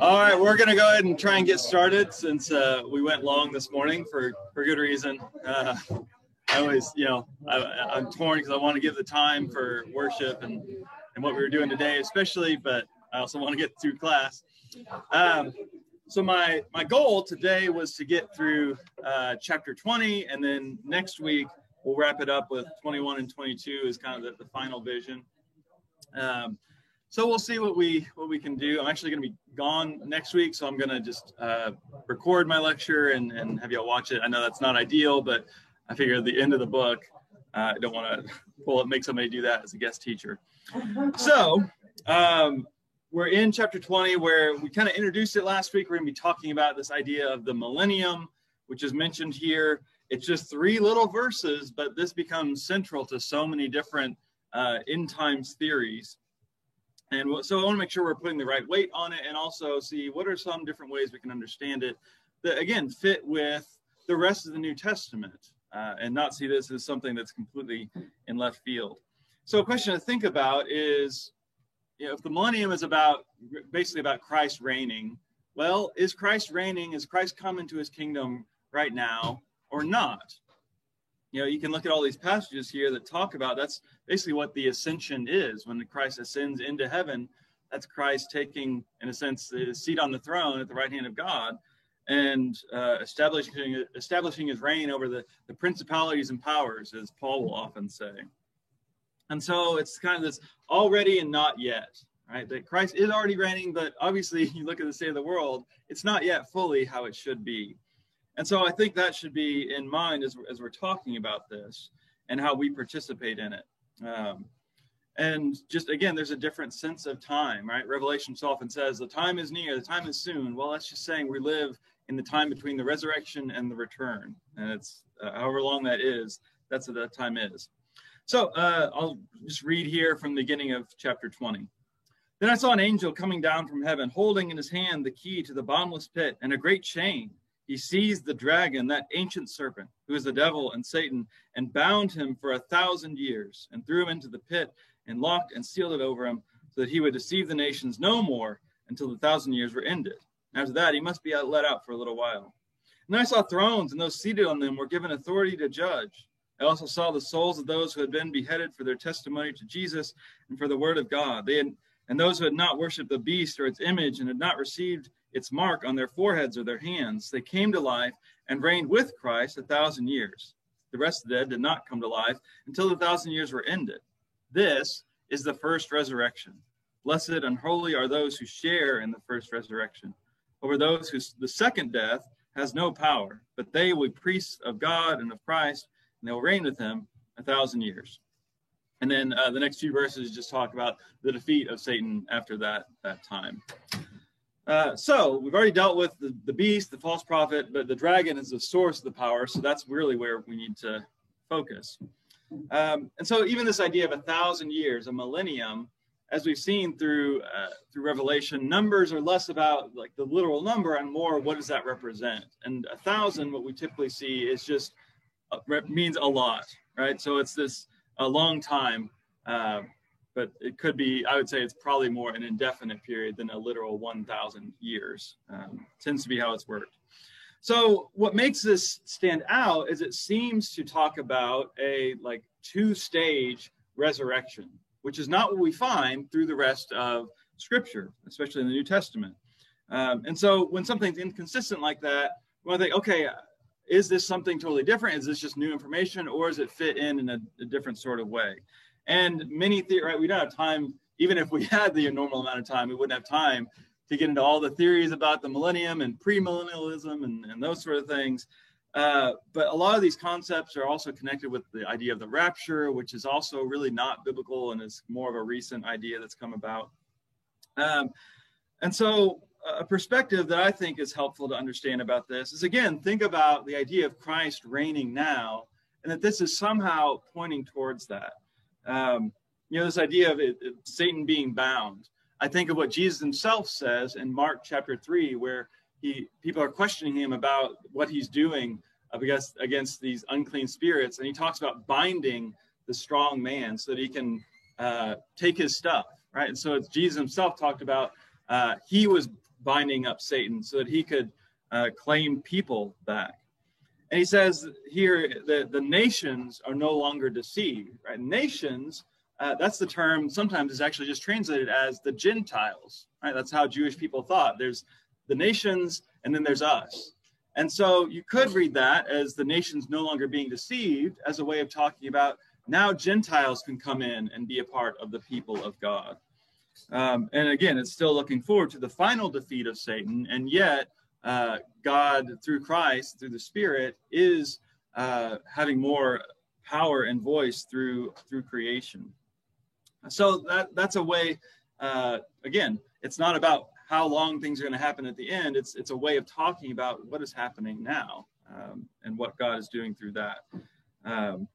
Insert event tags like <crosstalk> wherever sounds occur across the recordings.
All right, we're going to go ahead and try and get started since uh, we went long this morning for, for good reason. Uh, I always, you know, I, am torn because I want to give the time for worship and, and what we were doing today, especially, but I also want to get through class. Um, so my my goal today was to get through uh, chapter 20, and then next week we'll wrap it up with 21 and 22 is kind of the, the final vision. Um, so we'll see what we what we can do. I'm actually going to be gone next week, so I'm going to just uh, record my lecture and, and have y'all watch it. I know that's not ideal, but I figure at the end of the book, uh, I don't want to <laughs> pull it, make somebody do that as a guest teacher. So um, we're in chapter 20 where we kind of introduced it last week. We're going to be talking about this idea of the millennium, which is mentioned here. It's just three little verses, but this becomes central to so many different uh, end times theories. And so I want to make sure we're putting the right weight on it and also see what are some different ways we can understand it that, again, fit with the rest of the New Testament uh, and not see this as something that's completely in left field. So a question to think about is, you know, if the millennium is about basically about Christ reigning, well, is Christ reigning? Is Christ coming to his kingdom right now or not? You know, you can look at all these passages here that talk about that's basically what the ascension is. When Christ ascends into heaven, that's Christ taking, in a sense, the seat on the throne at the right hand of God and uh, establishing establishing his reign over the, the principalities and powers, as Paul will often say. And so it's kind of this already and not yet, right? That Christ is already reigning, but obviously, <laughs> you look at the state of the world, it's not yet fully how it should be. And so I think that should be in mind as, as we're talking about this and how we participate in it. Um, and just again, there's a different sense of time, right? Revelation often says the time is near, the time is soon. Well, that's just saying we live in the time between the resurrection and the return. And it's uh, however long that is, that's what that time is. So uh, I'll just read here from the beginning of chapter 20. Then I saw an angel coming down from heaven, holding in his hand the key to the bottomless pit and a great chain he seized the dragon, that ancient serpent, who is the devil and Satan, and bound him for a thousand years, and threw him into the pit, and locked and sealed it over him, so that he would deceive the nations no more until the thousand years were ended. After that, he must be let out for a little while. And I saw thrones, and those seated on them were given authority to judge. I also saw the souls of those who had been beheaded for their testimony to Jesus and for the word of God. They had, and those who had not worshipped the beast or its image and had not received its mark on their foreheads or their hands. They came to life and reigned with Christ a thousand years. The rest of the dead did not come to life until the thousand years were ended. This is the first resurrection. Blessed and holy are those who share in the first resurrection. Over those who the second death has no power, but they will be priests of God and of Christ, and they will reign with him a thousand years. And then uh, the next few verses just talk about the defeat of Satan after that that time. Uh, so we've already dealt with the, the beast, the false prophet, but the dragon is the source of the power. So that's really where we need to focus. Um, and so even this idea of a thousand years, a millennium, as we've seen through uh, through Revelation, numbers are less about like the literal number and more what does that represent. And a thousand, what we typically see is just uh, means a lot, right? So it's this a long time. Uh, but it could be, I would say it's probably more an indefinite period than a literal 1,000 years. Um, tends to be how it's worked. So what makes this stand out is it seems to talk about a like two-stage resurrection, which is not what we find through the rest of Scripture, especially in the New Testament. Um, and so when something's inconsistent like that, we want to think, okay, is this something totally different? Is this just new information, or does it fit in in a, a different sort of way? And many, the- right, we don't have time, even if we <laughs> had the normal amount of time, we wouldn't have time to get into all the theories about the millennium and premillennialism and, and those sort of things. Uh, but a lot of these concepts are also connected with the idea of the rapture, which is also really not biblical and is more of a recent idea that's come about. Um, and so, a perspective that I think is helpful to understand about this is again, think about the idea of Christ reigning now, and that this is somehow pointing towards that. Um, you know, this idea of it, it, Satan being bound. I think of what Jesus himself says in Mark chapter 3, where he people are questioning him about what he's doing against, against these unclean spirits. And he talks about binding the strong man so that he can uh, take his stuff, right? And so it's Jesus himself talked about uh, he was binding up Satan so that he could uh, claim people back. And he says here that the nations are no longer deceived, right? Nations, uh, that's the term sometimes is actually just translated as the Gentiles, right? That's how Jewish people thought. There's the nations and then there's us. And so you could read that as the nations no longer being deceived as a way of talking about now Gentiles can come in and be a part of the people of God. Um, and again, it's still looking forward to the final defeat of Satan. And yet, uh, God, through Christ, through the Spirit, is uh, having more power and voice through through creation. So that that's a way. Uh, again, it's not about how long things are going to happen at the end. It's it's a way of talking about what is happening now um, and what God is doing through that. Um,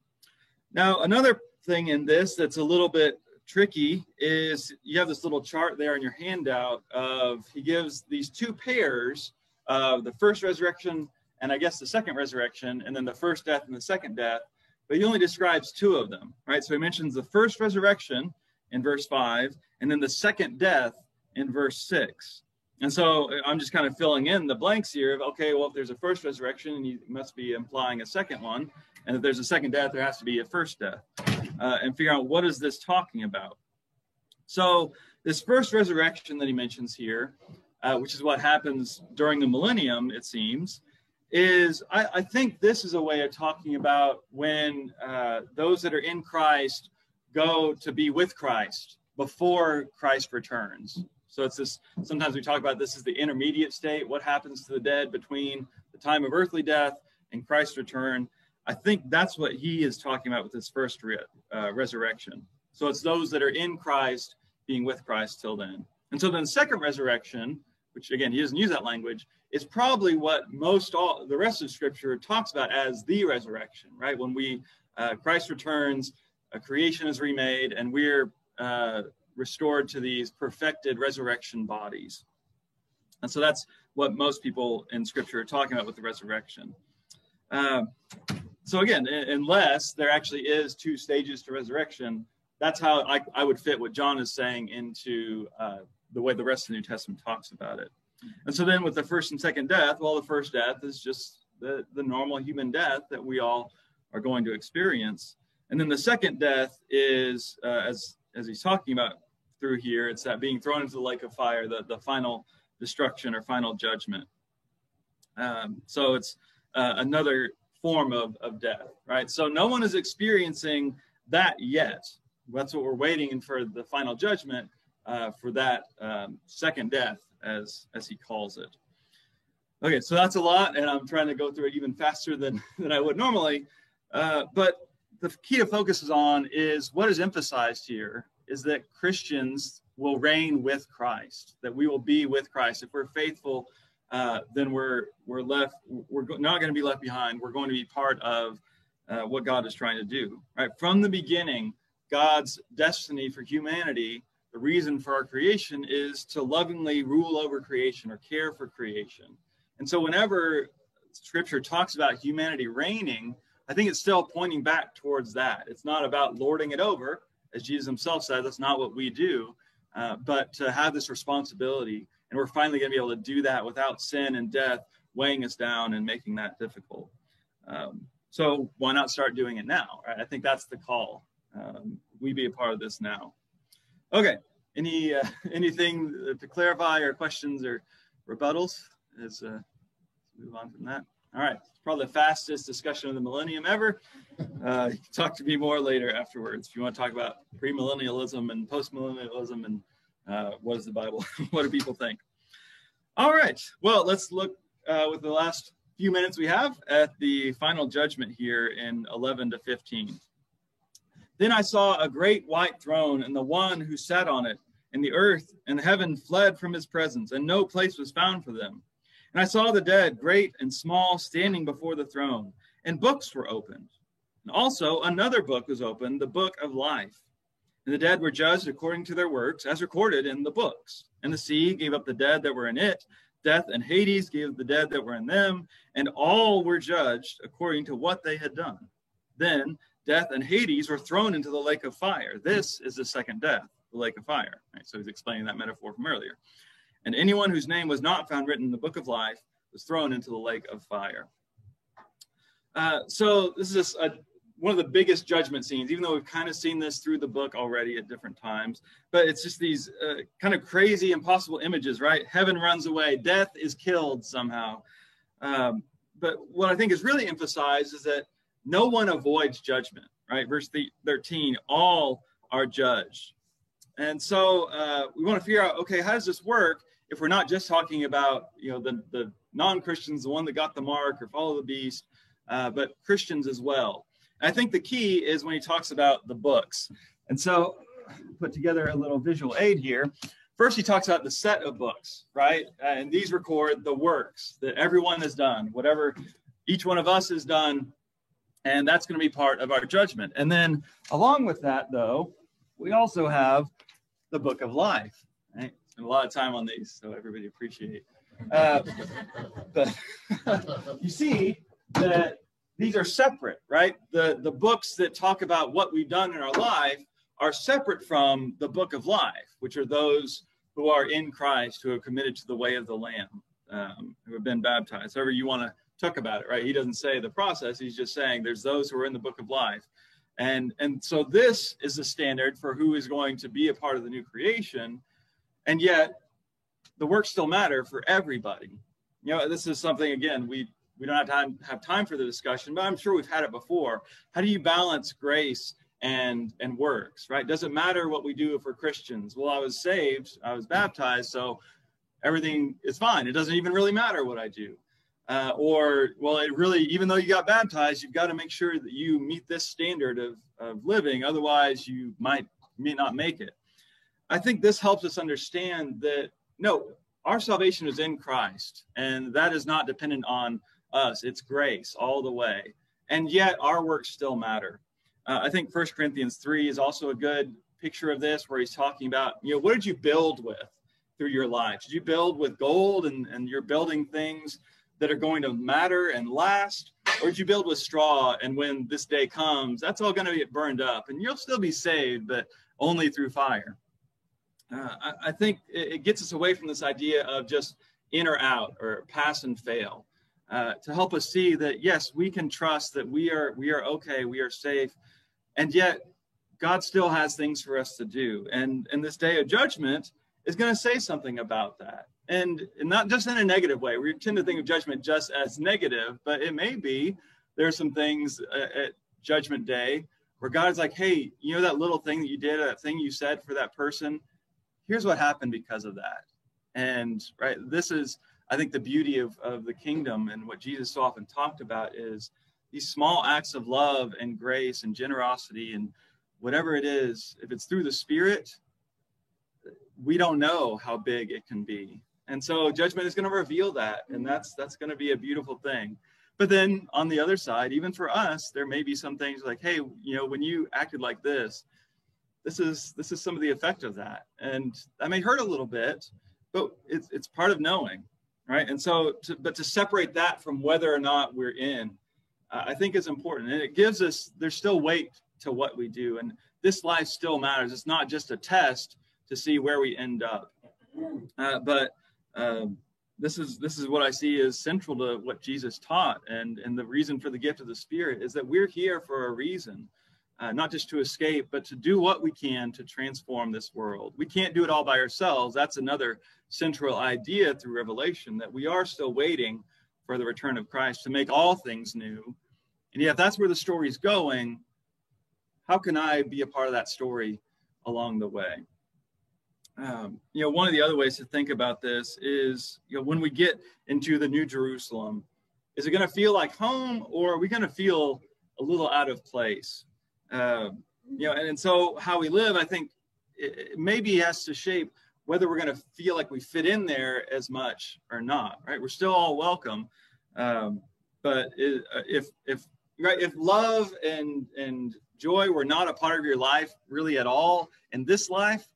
now, another thing in this that's a little bit tricky is you have this little chart there in your handout of he gives these two pairs of the first resurrection and I guess the second resurrection, and then the first death and the second death, but he only describes two of them, right? So he mentions the first resurrection in verse five, and then the second death in verse six. And so I'm just kind of filling in the blanks here of okay, well, if there's a first resurrection, you must be implying a second one, and if there's a second death, there has to be a first death, uh, and figure out what is this talking about. So this first resurrection that he mentions here uh, which is what happens during the millennium, it seems, is I, I think this is a way of talking about when uh, those that are in Christ go to be with Christ before Christ returns. So it's this, sometimes we talk about this as the intermediate state, what happens to the dead between the time of earthly death and Christ's return. I think that's what he is talking about with this first re- uh, resurrection. So it's those that are in Christ being with Christ till then. And so then, second resurrection, which again he doesn't use that language, is probably what most all the rest of Scripture talks about as the resurrection, right? When we uh, Christ returns, a creation is remade, and we're uh, restored to these perfected resurrection bodies. And so that's what most people in Scripture are talking about with the resurrection. Uh, so again, unless there actually is two stages to resurrection, that's how I, I would fit what John is saying into uh, the way the rest of the New Testament talks about it. And so then with the first and second death, well, the first death is just the, the normal human death that we all are going to experience. And then the second death is, uh, as, as he's talking about through here, it's that being thrown into the lake of fire, the, the final destruction or final judgment. Um, so it's uh, another form of, of death, right? So no one is experiencing that yet. That's what we're waiting for the final judgment uh, for that um, second death, as as he calls it. Okay, so that's a lot, and I'm trying to go through it even faster than <laughs> than I would normally. Uh, but the key to focus is on is what is emphasized here is that Christians will reign with Christ, that we will be with Christ. If we're faithful, uh, then we're we're left. We're not going to be left behind. We're going to be part of uh, what God is trying to do. Right from the beginning, God's destiny for humanity the reason for our creation is to lovingly rule over creation or care for creation. And so, whenever scripture talks about humanity reigning, I think it's still pointing back towards that. It's not about lording it over, as Jesus himself said, that's not what we do, uh, but to have this responsibility. And we're finally going to be able to do that without sin and death weighing us down and making that difficult. Um, so, why not start doing it now? Right? I think that's the call. Um, we be a part of this now. Okay. Any uh, <laughs> anything to clarify or questions or rebuttals? As uh, move on from that. All right. Probably the fastest discussion of the millennium ever. Uh, talk to me more later afterwards if you want to talk about premillennialism and postmillennialism and uh, what is the Bible? <laughs> what do people think? All right. Well, let's look uh, with the last few minutes we have at the final judgment here in 11 to 15. Then I saw a great white throne and the one who sat on it, and the earth and heaven fled from his presence, and no place was found for them. And I saw the dead, great and small, standing before the throne, and books were opened. And also another book was opened, the book of life. And the dead were judged according to their works, as recorded in the books. And the sea gave up the dead that were in it. Death and Hades gave the dead that were in them, and all were judged according to what they had done. Then death and Hades were thrown into the lake of fire. This is the second death, the lake of fire. Right? So he's explaining that metaphor from earlier. And anyone whose name was not found written in the book of life was thrown into the lake of fire. Uh, so this is a, one of the biggest judgment scenes, even though we've kind of seen this through the book already at different times. But it's just these uh, kind of crazy, impossible images, right? Heaven runs away, death is killed somehow. Um, but what I think is really emphasized is that no one avoids judgment, right? Verse 13, all are judged. And so uh, we want to figure out, okay, how does this work if we're not just talking about, you know, the, the non-Christians, the one that got the mark or follow the beast, uh, but Christians as well. I think the key is when he talks about the books. And so put together a little visual aid here. First, he talks about the set of books, right? And these record the works that everyone has done, whatever each one of us has done, and that's going to be part of our judgment. And then, along with that, though, we also have the book of life. Right? Spend a lot of time on these, so everybody appreciate. Uh, <laughs> but <laughs> you see that these are separate, right? The the books that talk about what we've done in our life are separate from the book of life, which are those who are in Christ, who have committed to the way of the Lamb, um, who have been baptized. However, you want to talk about it, right? He doesn't say the process. He's just saying there's those who are in the book of life. And, and so this is the standard for who is going to be a part of the new creation. And yet the works still matter for everybody. You know, this is something, again, we, we don't have time, have time for the discussion, but I'm sure we've had it before. How do you balance grace and and works right? Doesn't matter what we do if we're christians. Well i was saved i was baptized so everything is fine. It doesn't even really matter what i do. Uh, or well it really even though you got baptized you've got to make sure that you meet this standard of, of living. Otherwise you might may not make it. I think this helps us understand that no our salvation is in christ and that is not dependent on us it's grace all the way and yet our works still matter uh, I think First Corinthians 3 is also a good picture of this, where he's talking about, you know, what did you build with through your life? Did you build with gold and, and you're building things that are going to matter and last? Or did you build with straw and when this day comes, that's all going to get burned up and you'll still be saved, but only through fire? Uh, I, I, think it, it gets us away from this idea of just in or out or pass and fail. Uh, to help us see that yes, we can trust that we are we are okay, we are safe, and yet God still has things for us to do. And and this day of judgment is going to say something about that. And, and not just in a negative way. We tend to think of judgment just as negative, but it may be there's some things at judgment day where God's like, hey, you know that little thing that you did, that thing you said for that person, here's what happened because of that. And right, this is I think the beauty of, of the kingdom and what Jesus so often talked about is these small acts of love and grace and generosity and whatever it is, if it's through the Spirit, we don't know how big it can be. And so judgment is going to reveal that, and mm-hmm. that's that's going to be a beautiful thing. But then on the other side, even for us, there may be some things like, hey, you know, when you acted like this, this is this is some of the effect of that, and that may hurt a little bit, but it's it's part of knowing, right? And so, to, but to separate that from whether or not we're in uh, I think is important. And it gives us, there's still weight to what we do. And this life still matters. It's not just a test to see where we end up. Uh, but um, this is this is what I see is central to what Jesus taught, and and the reason for the gift of the Spirit is that we're here for a reason, uh, not just to escape, but to do what we can to transform this world. We can't do it all by ourselves. That's another central idea through Revelation that we are still waiting for the return of Christ to make all things new. And yet, that's where the story's going, how can I be a part of that story along the way? Um, you know, one of the other ways to think about this is, you know, when we get into the New Jerusalem, is it going to feel like home or are we going to feel a little out of place? Uh, you know, and, and so how we live, I think, it, it maybe has to shape whether we're going to feel like we fit in there as much or not, right? We're still all welcome. Um, but uh, if, if, right, if love and, and joy were not a part of your life really at all in this life,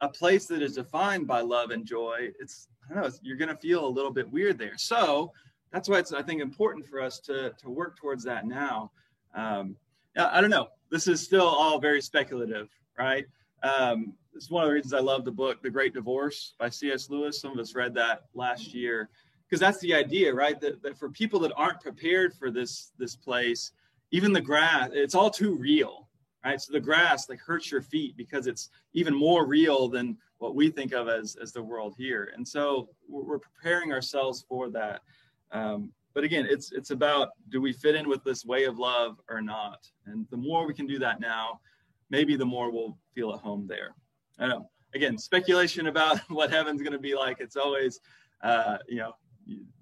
a place that is defined by love and joy, it's, I don't know, you're going to feel a little bit weird there. So that's why it's, I think, important for us to, to work towards that now. Um, I don't know. This is still all very speculative, right? Um, this is one of the reasons I love the book, The Great Divorce by C.S. Lewis. Some of us read that last year because that's the idea, right? That, that for people that aren't prepared for this this place, even the grass, it's all too real, right? So the grass like hurts your feet because it's even more real than what we think of as as the world here. And so we're, preparing ourselves for that. Um, but again, it's it's about do we fit in with this way of love or not? And the more we can do that now, maybe the more we'll feel at home there. I know. Again, speculation about <laughs> what heaven's going to be like. It's always, uh, you know,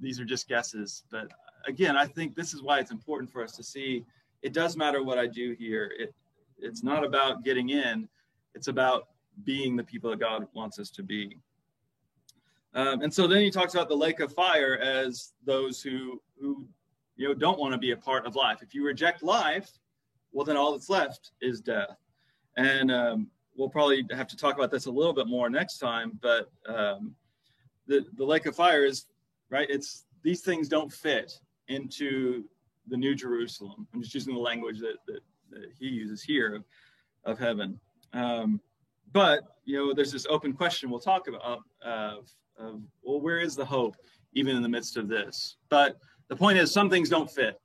these are just guesses. But again, I think this is why it's important for us to see. It does matter what I do here. It it's not about getting in. It's about being the people that God wants us to be. Um, and so then he talks about the lake of fire as those who who you know don't want to be a part of life. If you reject life, well then all that's left is death. And um, we'll probably have to talk about this a little bit more next time. But um, the the lake of fire is right. It's these things don't fit into the New Jerusalem. I'm just using the language that that, that he uses here of, of heaven. Um, but you know, there's this open question we'll talk about of, of well, where is the hope even in the midst of this? But the point is, some things don't fit,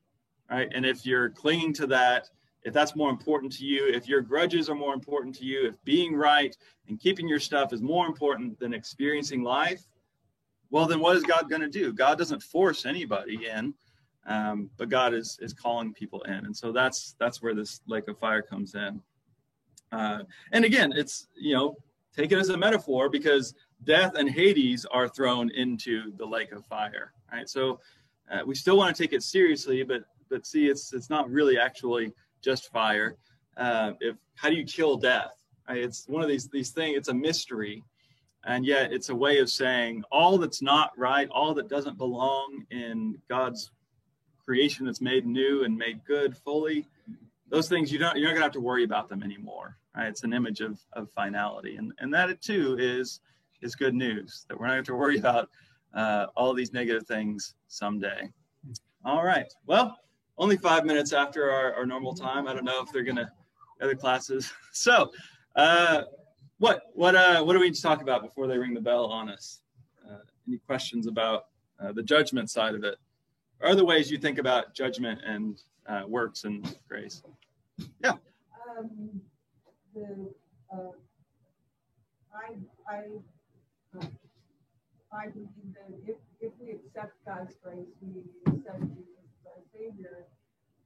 right? And if you're clinging to that, if that's more important to you, if your grudges are more important to you, if being right and keeping your stuff is more important than experiencing life, well, then what is God going to do? God doesn't force anybody in, um, but God is is calling people in, and so that's that's where this lake of fire comes in. Uh, and again, it's you know take it as a metaphor because death and Hades are thrown into the lake of fire, right? So uh, we still want to take it seriously, but but see, it's it's not really actually just fire. Uh, if how do you kill death? Right? It's one of these these things. It's a mystery, and yet it's a way of saying all that's not right, all that doesn't belong in God's creation that's made new and made good fully. Those things you don't you're not gonna have to worry about them anymore. Right? It's an image of of finality, and and that too is is good news that we're not going to worry about uh, all these negative things someday. All right. Well, only five minutes after our, our normal time. I don't know if they're to other classes. <laughs> So, uh, what what uh, what do we need to talk about before they ring the bell on us? Uh, any questions about uh, the judgment side of it? Or other ways you think about judgment and uh, works and grace? Yeah. Um, the, uh, I I I believe that if, if we accept God's grace, we accept Jesus as our Savior,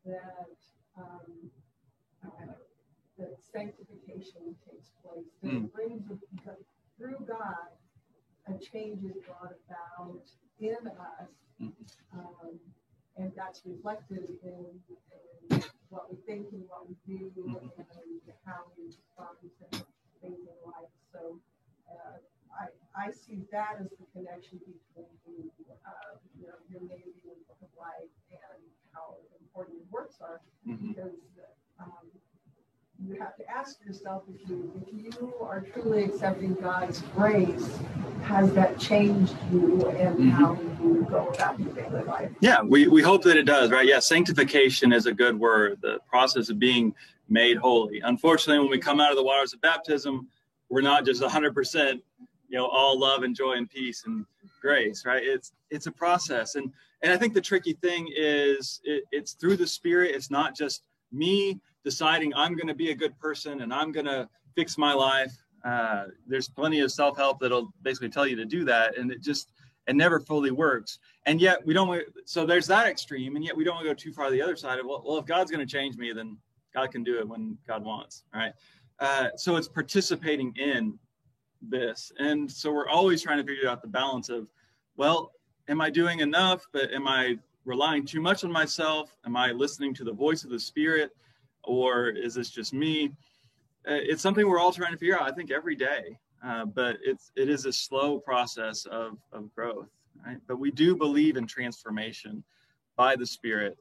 that um, uh, that sanctification takes place. That mm. brings because through God, a change is brought about in us, um, and that's reflected in, in, what we think and what we do and how we respond to things in life. So. Uh, I, I see that as the connection between uh, you know, your Navy and Book of Life and how important your works are, mm-hmm. because um, you have to ask yourself if you if you are truly accepting God's grace, has that changed you and mm-hmm. how you go about your daily life? Yeah, we, we hope that it does, right? Yeah, sanctification is a good word. The process of being made holy. Unfortunately, when we come out of the waters of baptism, we're not just 100% you know all love and joy and peace and grace right it's it's a process and and i think the tricky thing is it, it's through the spirit it's not just me deciding i'm going to be a good person and i'm going to fix my life uh, there's plenty of self-help that'll basically tell you to do that and it just it never fully works and yet we don't so there's that extreme and yet we don't go too far to the other side of well, well if god's going to change me then god can do it when god wants right uh, so it's participating in this. And so we're always trying to figure out the balance of, well, am I doing enough? But am I relying too much on myself? Am I listening to the voice of the Spirit? Or is this just me? Uh, it's something we're all trying to figure out, I think, every day. Uh, but it's it is a slow process of, of growth. Right? But we do believe in transformation by the Spirit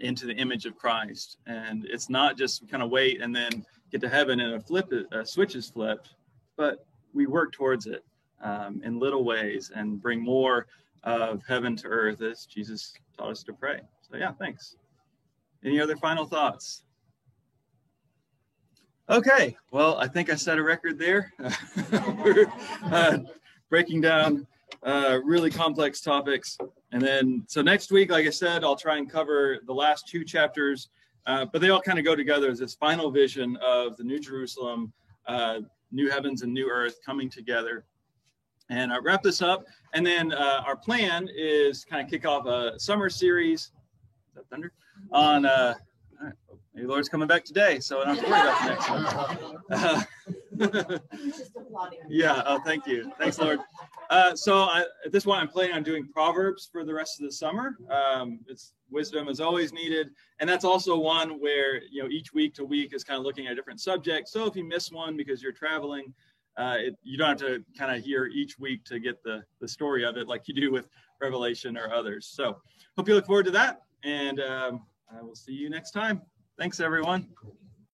into the image of Christ. And it's not just kind of wait and then get to heaven and a flip a switch is flipped, but we work towards it um, in little ways and bring more of heaven to earth as Jesus taught us to pray. So, yeah, thanks. Any other final thoughts? Okay, well, I think I set a record there. <laughs> Uh, breaking down uh, really complex topics. And then, so next week, like I said, I'll try and cover the last two chapters, uh, but they all kind of go together as this final vision of the New Jerusalem, uh, new heavens and new earth coming together. And I'll wrap this up. And then uh, our plan is kind of kick off a summer series. Thunder? On uh, Maybe Lord's coming back today, so I don't have to worry about the next one. <laughs> <laughs> yeah, oh, thank you. Thanks, Lord. Uh, so I, at this point, I'm planning on doing Proverbs for the rest of the summer. Um, it's wisdom is always needed, and that's also one where you know each week to week is kind of looking at a different subject. So if you miss one because you're traveling, uh, it, you don't have to kind of hear each week to get the the story of it like you do with Revelation or others. So hope you look forward to that, and um, I will see you next time. Thanks, everyone.